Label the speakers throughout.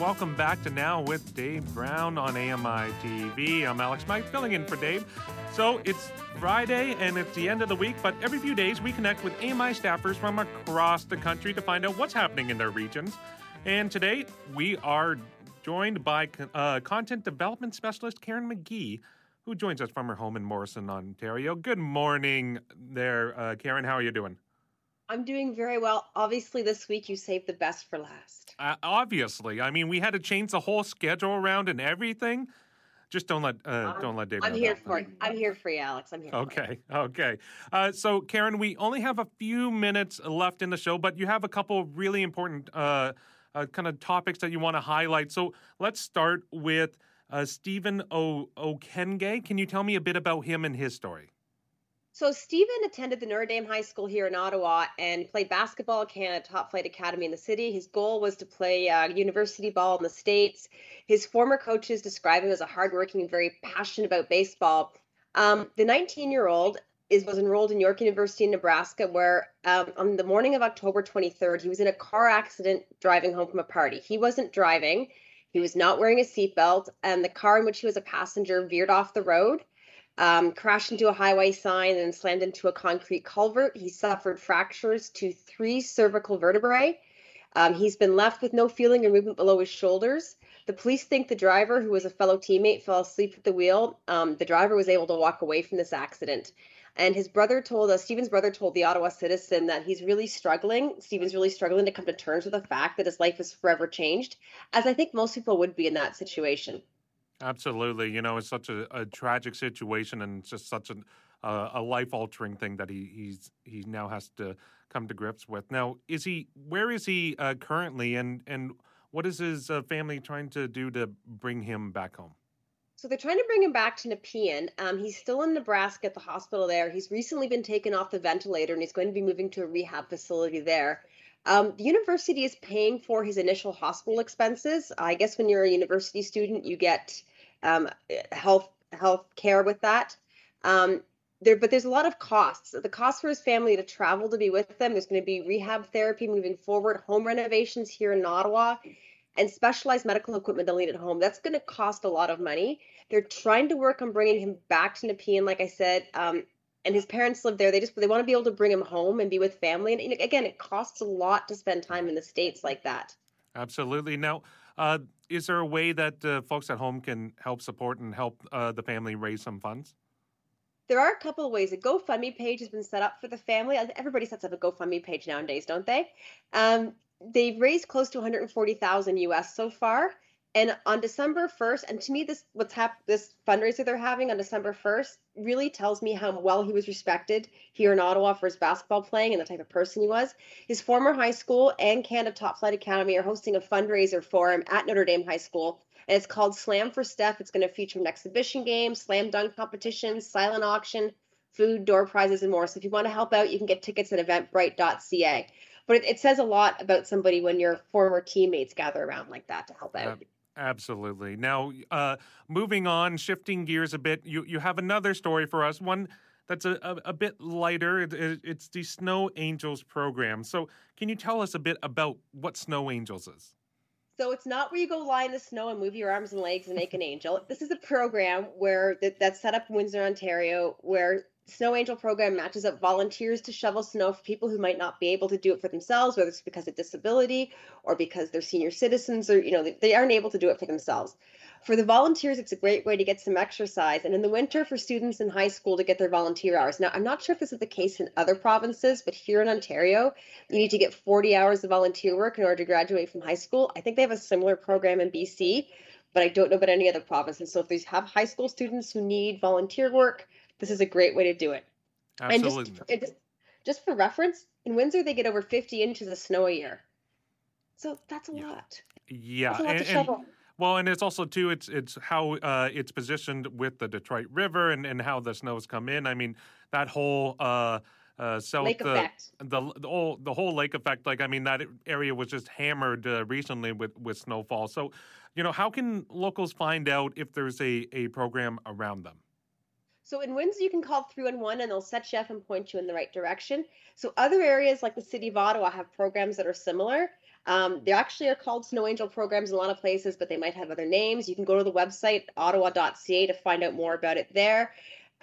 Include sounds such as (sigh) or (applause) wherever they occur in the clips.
Speaker 1: Welcome back to Now with Dave Brown on AMI TV. I'm Alex Mike filling in for Dave. So it's Friday and it's the end of the week, but every few days we connect with AMI staffers from across the country to find out what's happening in their regions. And today we are joined by uh, content development specialist Karen McGee, who joins us from her home in Morrisburg, Ontario. Good morning there, uh, Karen. How are you doing?
Speaker 2: I'm doing very well. Obviously, this week you saved the best for last.
Speaker 1: Uh, obviously, I mean, we had to change the whole schedule around and everything. Just don't let uh, don't let David.
Speaker 2: I'm here for it. I'm here for you, Alex. I'm here. for
Speaker 1: Okay, okay. Uh, so, Karen, we only have a few minutes left in the show, but you have a couple of really important uh, uh, kind of topics that you want to highlight. So, let's start with uh, Stephen o- Okenge. Can you tell me a bit about him and his story?
Speaker 2: So Stephen attended the Notre Dame High School here in Ottawa and played basketball at Canada Top Flight Academy in the city. His goal was to play uh, university ball in the States. His former coaches describe him as a hardworking and very passionate about baseball. Um, the 19-year-old is was enrolled in York University in Nebraska, where um, on the morning of October 23rd, he was in a car accident driving home from a party. He wasn't driving. He was not wearing a seatbelt, and the car in which he was a passenger veered off the road um, crashed into a highway sign and slammed into a concrete culvert. He suffered fractures to three cervical vertebrae. Um, he's been left with no feeling or movement below his shoulders. The police think the driver, who was a fellow teammate, fell asleep at the wheel. Um, the driver was able to walk away from this accident. And his brother told us, Stephen's brother told the Ottawa Citizen that he's really struggling. Stephen's really struggling to come to terms with the fact that his life is forever changed, as I think most people would be in that situation.
Speaker 1: Absolutely. You know, it's such a, a tragic situation and it's just such an, uh, a life altering thing that he he's he now has to come to grips with. Now, is he where is he uh, currently and and what is his uh, family trying to do to bring him back home?
Speaker 2: So they're trying to bring him back to Nepean. Um, he's still in Nebraska at the hospital there. He's recently been taken off the ventilator and he's going to be moving to a rehab facility there. Um, the university is paying for his initial hospital expenses. I guess when you're a university student, you get um, health health care with that. Um, there, but there's a lot of costs. The cost for his family to travel to be with them. There's going to be rehab therapy moving forward, home renovations here in Ottawa, and specialized medical equipment they'll need at home. That's going to cost a lot of money. They're trying to work on bringing him back to Nepean, like I said. Um, and his parents live there. They just they want to be able to bring him home and be with family. And again, it costs a lot to spend time in the states like that.
Speaker 1: Absolutely. Now, uh, is there a way that uh, folks at home can help support and help uh, the family raise some funds?
Speaker 2: There are a couple of ways. A GoFundMe page has been set up for the family. Everybody sets up a GoFundMe page nowadays, don't they? Um, they've raised close to 140,000 US so far. And on December 1st, and to me, this what's hap- this fundraiser they're having on December 1st really tells me how well he was respected here in Ottawa for his basketball playing and the type of person he was. His former high school and Canada Top Flight Academy are hosting a fundraiser for him at Notre Dame High School, and it's called Slam for Steph. It's going to feature an exhibition game, slam dunk competition, silent auction, food, door prizes, and more. So if you want to help out, you can get tickets at eventbrite.ca. But it, it says a lot about somebody when your former teammates gather around like that to help out.
Speaker 1: Absolutely. Now, uh, moving on, shifting gears a bit, you, you have another story for us, one that's a, a, a bit lighter. It, it, it's the Snow Angels program. So, can you tell us a bit about what Snow Angels is?
Speaker 2: So it's not where you go lie in the snow and move your arms and legs and make an angel. This is a program where that, that's set up in Windsor, Ontario, where Snow Angel program matches up volunteers to shovel snow for people who might not be able to do it for themselves, whether it's because of disability or because they're senior citizens or you know they, aren't able to do it for themselves. For the volunteers, it's a great way to get some exercise, and in the winter for students in high school to get their volunteer hours. Now, I'm not sure if this is the case in other provinces, but here in Ontario, you need to get 40 hours of volunteer work in order to graduate from high school. I think they have a similar program in BC, but I don't know about any other provinces. So if they have high school students who need volunteer work, this is a great way to do it.
Speaker 1: Absolutely.
Speaker 2: And just, just, just for reference, in Windsor they get over 50 inches of snow a year. So that's a
Speaker 1: Yeah.
Speaker 2: lot.
Speaker 1: yeah.
Speaker 2: That's a lot
Speaker 1: and-
Speaker 2: to
Speaker 1: and. Well, and it's also too. It's it's how uh, it's positioned with the Detroit River and, and how the snows come in. I mean, that whole uh, uh, south
Speaker 2: Lake
Speaker 1: the,
Speaker 2: effect.
Speaker 1: the the whole the whole lake effect. Like I mean, that area was just hammered uh, recently with with snowfall. So, you know, how can locals find out if there's a a program around them?
Speaker 2: So in Windsor, you can call 311 and they'll set you up and point you in the right direction. So other areas like the city of Ottawa have programs that are similar. Um, they actually are called Snow Angel programs in a lot of places, but they might have other names. You can go to the website ottawa.ca to find out more about it there.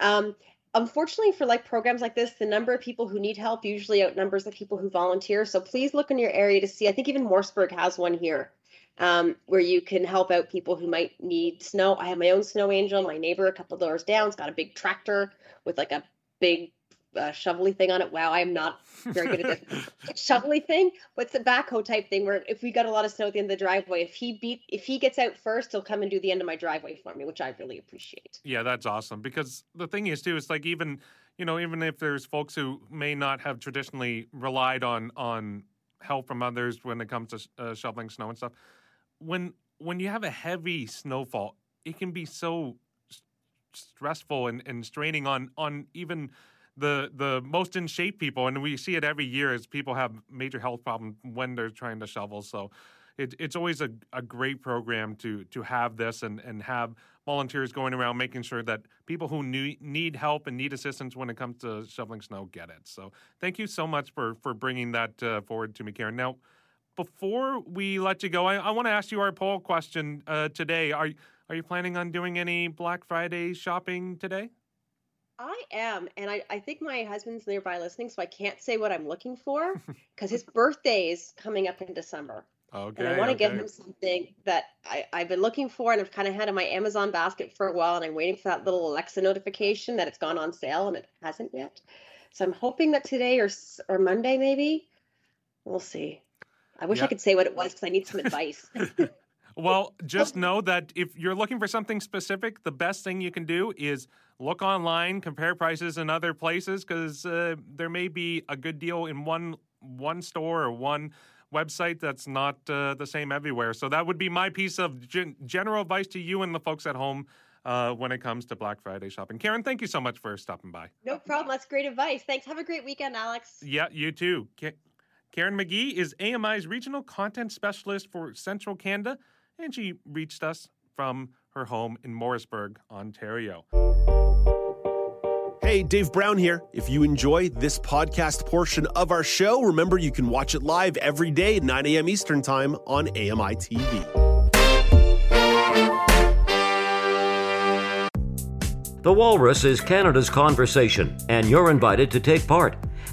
Speaker 2: Um, unfortunately, for like programs like this, the number of people who need help usually outnumbers the people who volunteer. So please look in your area to see. I think even Morrisburg has one here um, where you can help out people who might need snow. I have my own snow angel. My neighbor, a couple doors down, has got a big tractor with like a big uh, shovely thing on it. Wow, I'm not very good at this (laughs) shovely thing, What's it's a backhoe type thing where if we got a lot of snow at the end of the driveway, if he beat if he gets out first, he'll come and do the end of my driveway for me, which I really appreciate.
Speaker 1: Yeah, that's awesome. Because the thing is too, it's like even you know even if there's folks who may not have traditionally relied on on help from others when it comes to uh, shoveling snow and stuff, when when you have a heavy snowfall, it can be so s- stressful and, and straining on on even the the most in shape people, and we see it every year as people have major health problems when they're trying to shovel. So it, it's always a, a great program to to have this and, and have volunteers going around making sure that people who need, need help and need assistance when it comes to shoveling snow get it. So thank you so much for for bringing that uh, forward to me, Karen. Now, before we let you go, I, I want to ask you our poll question uh, today. Are are you planning on doing any Black Friday shopping today?
Speaker 2: I am, and I, I think my husband's nearby listening, so I can't say what I'm looking for (laughs) because his birthday is coming up in December.
Speaker 1: Okay.
Speaker 2: and I want to get
Speaker 1: okay.
Speaker 2: him something that I, I've been looking for and I've kind of had in my Amazon basket for a while, and I'm waiting for that little Alexa notification that it's gone on sale, and it hasn't yet. So I'm hoping that today or or Monday maybe, we'll see. I wish
Speaker 1: Yeah.
Speaker 2: I could say what it was because I need some advice. (laughs)
Speaker 1: Well, just know that if you're looking for something specific, the best thing you can do is look online, compare prices in other places, because uh, there may be a good deal in one one store or one website that's not uh, the same everywhere. So that would be my piece of gen- general advice to you and the folks at home uh, when it comes to Black Friday shopping. Karen, thank you so much for stopping by.
Speaker 2: no problem. That's great advice. Thanks. Have a great weekend, Alex.
Speaker 1: Yeah, you too. Karen McGee is AMI's regional content specialist for Central Canada, and she reached us from her home in Morrisburg, Ontario.
Speaker 3: Hey, Dave Brown here. If you enjoy this podcast portion of our show, remember you can watch it live every day at 9 a.m. Eastern Time on AMI TV.
Speaker 4: The Walrus is Canada's conversation, and you're invited to take part.